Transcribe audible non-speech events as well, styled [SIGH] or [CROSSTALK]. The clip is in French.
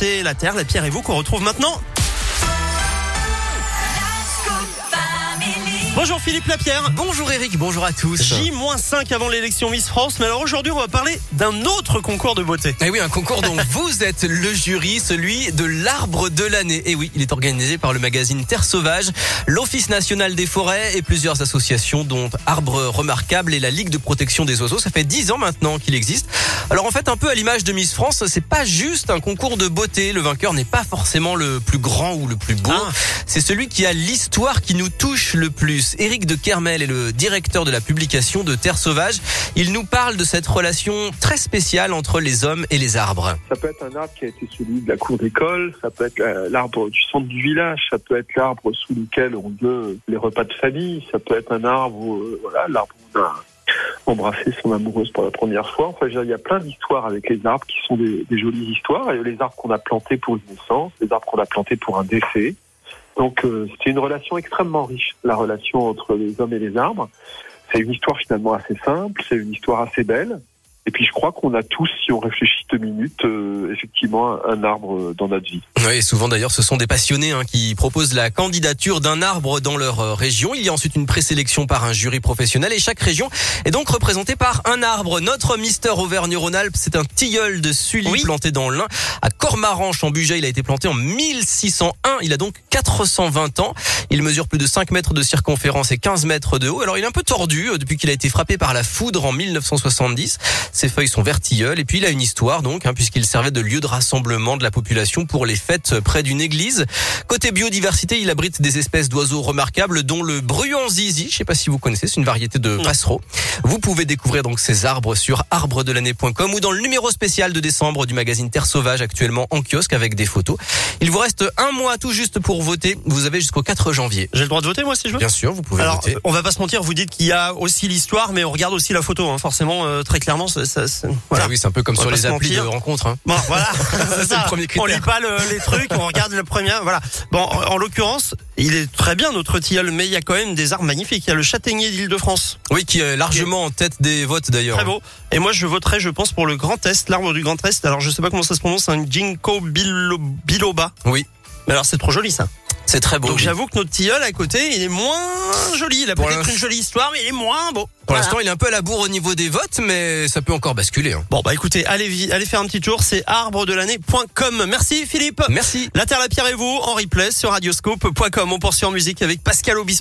c'est la Terre, la Pierre et vous qu'on retrouve maintenant. Bonjour Philippe Lapierre. Bonjour Eric, bonjour à tous. J-5 avant l'élection Miss France, mais alors aujourd'hui on va parler d'un autre concours de beauté. Eh oui, un concours dont [LAUGHS] vous êtes le jury, celui de l'arbre de l'année. Et eh oui, il est organisé par le magazine Terre Sauvage, l'Office national des forêts et plusieurs associations dont Arbre Remarquable et la Ligue de protection des oiseaux. Ça fait dix ans maintenant qu'il existe. Alors en fait, un peu à l'image de Miss France, c'est pas juste un concours de beauté. Le vainqueur n'est pas forcément le plus grand ou le plus beau. Ah. C'est celui qui a l'histoire qui nous touche le plus. Éric de Kermel est le directeur de la publication de Terre Sauvage. Il nous parle de cette relation très spéciale entre les hommes et les arbres. Ça peut être un arbre qui a été celui de la cour d'école, ça peut être l'arbre du centre du village, ça peut être l'arbre sous lequel on veut les repas de famille, ça peut être un arbre, euh, voilà, l'arbre où on a embrassé son amoureuse pour la première fois. Enfin, il y a plein d'histoires avec les arbres qui sont des, des jolies histoires. Et les arbres qu'on a plantés pour une naissance, les arbres qu'on a plantés pour un décès. Donc euh, c'est une relation extrêmement riche, la relation entre les hommes et les arbres. C'est une histoire finalement assez simple, c'est une histoire assez belle. Et puis je crois qu'on a tous, si on réfléchit deux minutes, euh, effectivement un arbre dans notre vie. Oui, souvent d'ailleurs, ce sont des passionnés hein, qui proposent la candidature d'un arbre dans leur euh, région. Il y a ensuite une présélection par un jury professionnel et chaque région est donc représentée par un arbre. Notre Mister Auvergne-Rhône-Alpes, c'est un tilleul de Sully planté dans l'Ain. À Cormaranche, en Bugey, il a été planté en 1601. Il a donc 420 ans. Il mesure plus de 5 mètres de circonférence et 15 mètres de haut. Alors il est un peu tordu euh, depuis qu'il a été frappé par la foudre en 1970. Ses feuilles sont vertilleules et puis il a une histoire donc, hein, puisqu'il servait de lieu de rassemblement de la population pour les fêtes près d'une église. Côté biodiversité, il abrite des espèces d'oiseaux remarquables, dont le bruyant zizi. Je sais pas si vous connaissez, c'est une variété de passereau. Vous pouvez découvrir donc ces arbres sur arbredelannée.com ou dans le numéro spécial de décembre du magazine Terre Sauvage actuellement en kiosque avec des photos. Il vous reste un mois tout juste pour voter. Vous avez jusqu'au 4 janvier. J'ai le droit de voter moi si je veux. Bien sûr, vous pouvez Alors, voter. On va pas se mentir, vous dites qu'il y a aussi l'histoire, mais on regarde aussi la photo. Hein. Forcément, euh, très clairement, ça, voilà. Ah oui, c'est un peu comme sur les applis de rencontre. Hein. Bon, voilà, [LAUGHS] c'est ça. Le premier on lit pas les trucs, on regarde le premier. Voilà. Bon, en, l'occurrence, il est très bien notre tilleul, mais il y a quand même des arbres magnifiques. Il y a le châtaignier d'Île-de-France. Oui, qui est largement en tête des votes d'ailleurs. Très beau. Et moi, je voterai, je pense, pour le Grand Est, l'arbre du Grand Est. Alors, je sais pas comment ça se prononce, un ginkgo biloba. Oui. Mais alors, c'est trop joli ça. C'est très beau. Donc j'avoue que notre tilleul à côté, il est moins joli. Il a peut-être une jolie histoire, mais il est moins beau. Pour l'instant, il est un peu à la bourre au niveau des votes, mais ça peut encore basculer. Hein. Bon bah écoutez, allez allez faire un petit tour. C'est arbredelannée.com. Merci Philippe. Merci. La Terre, la Pierre et vous en replay sur radioscope.com. On poursuit en musique avec Pascal Obispo.